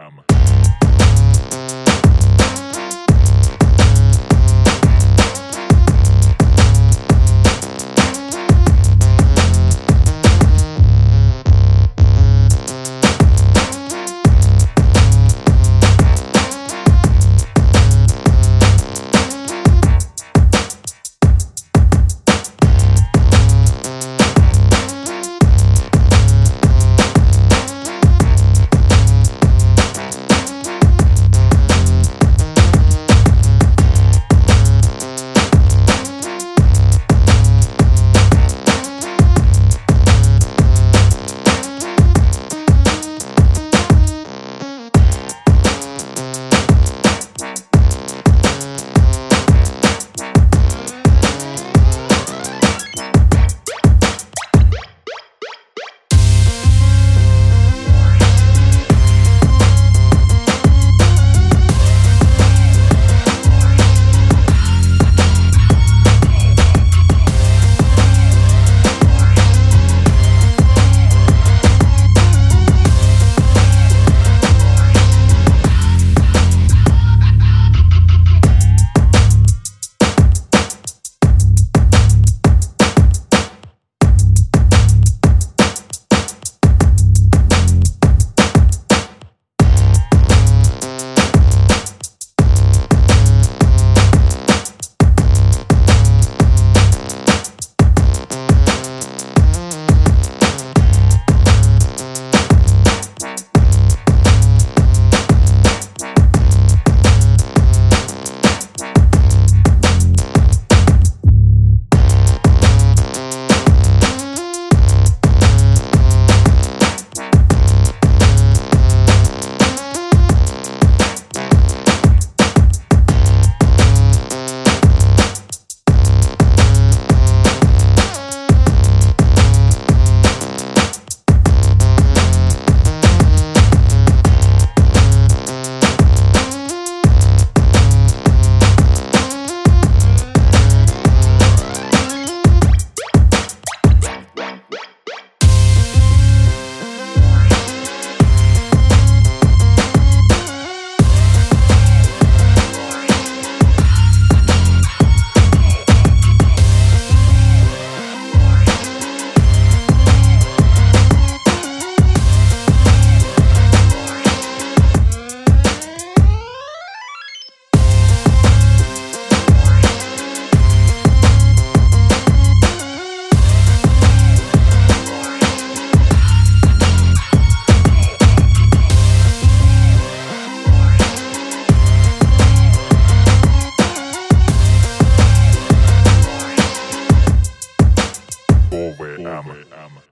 um I'm, I'm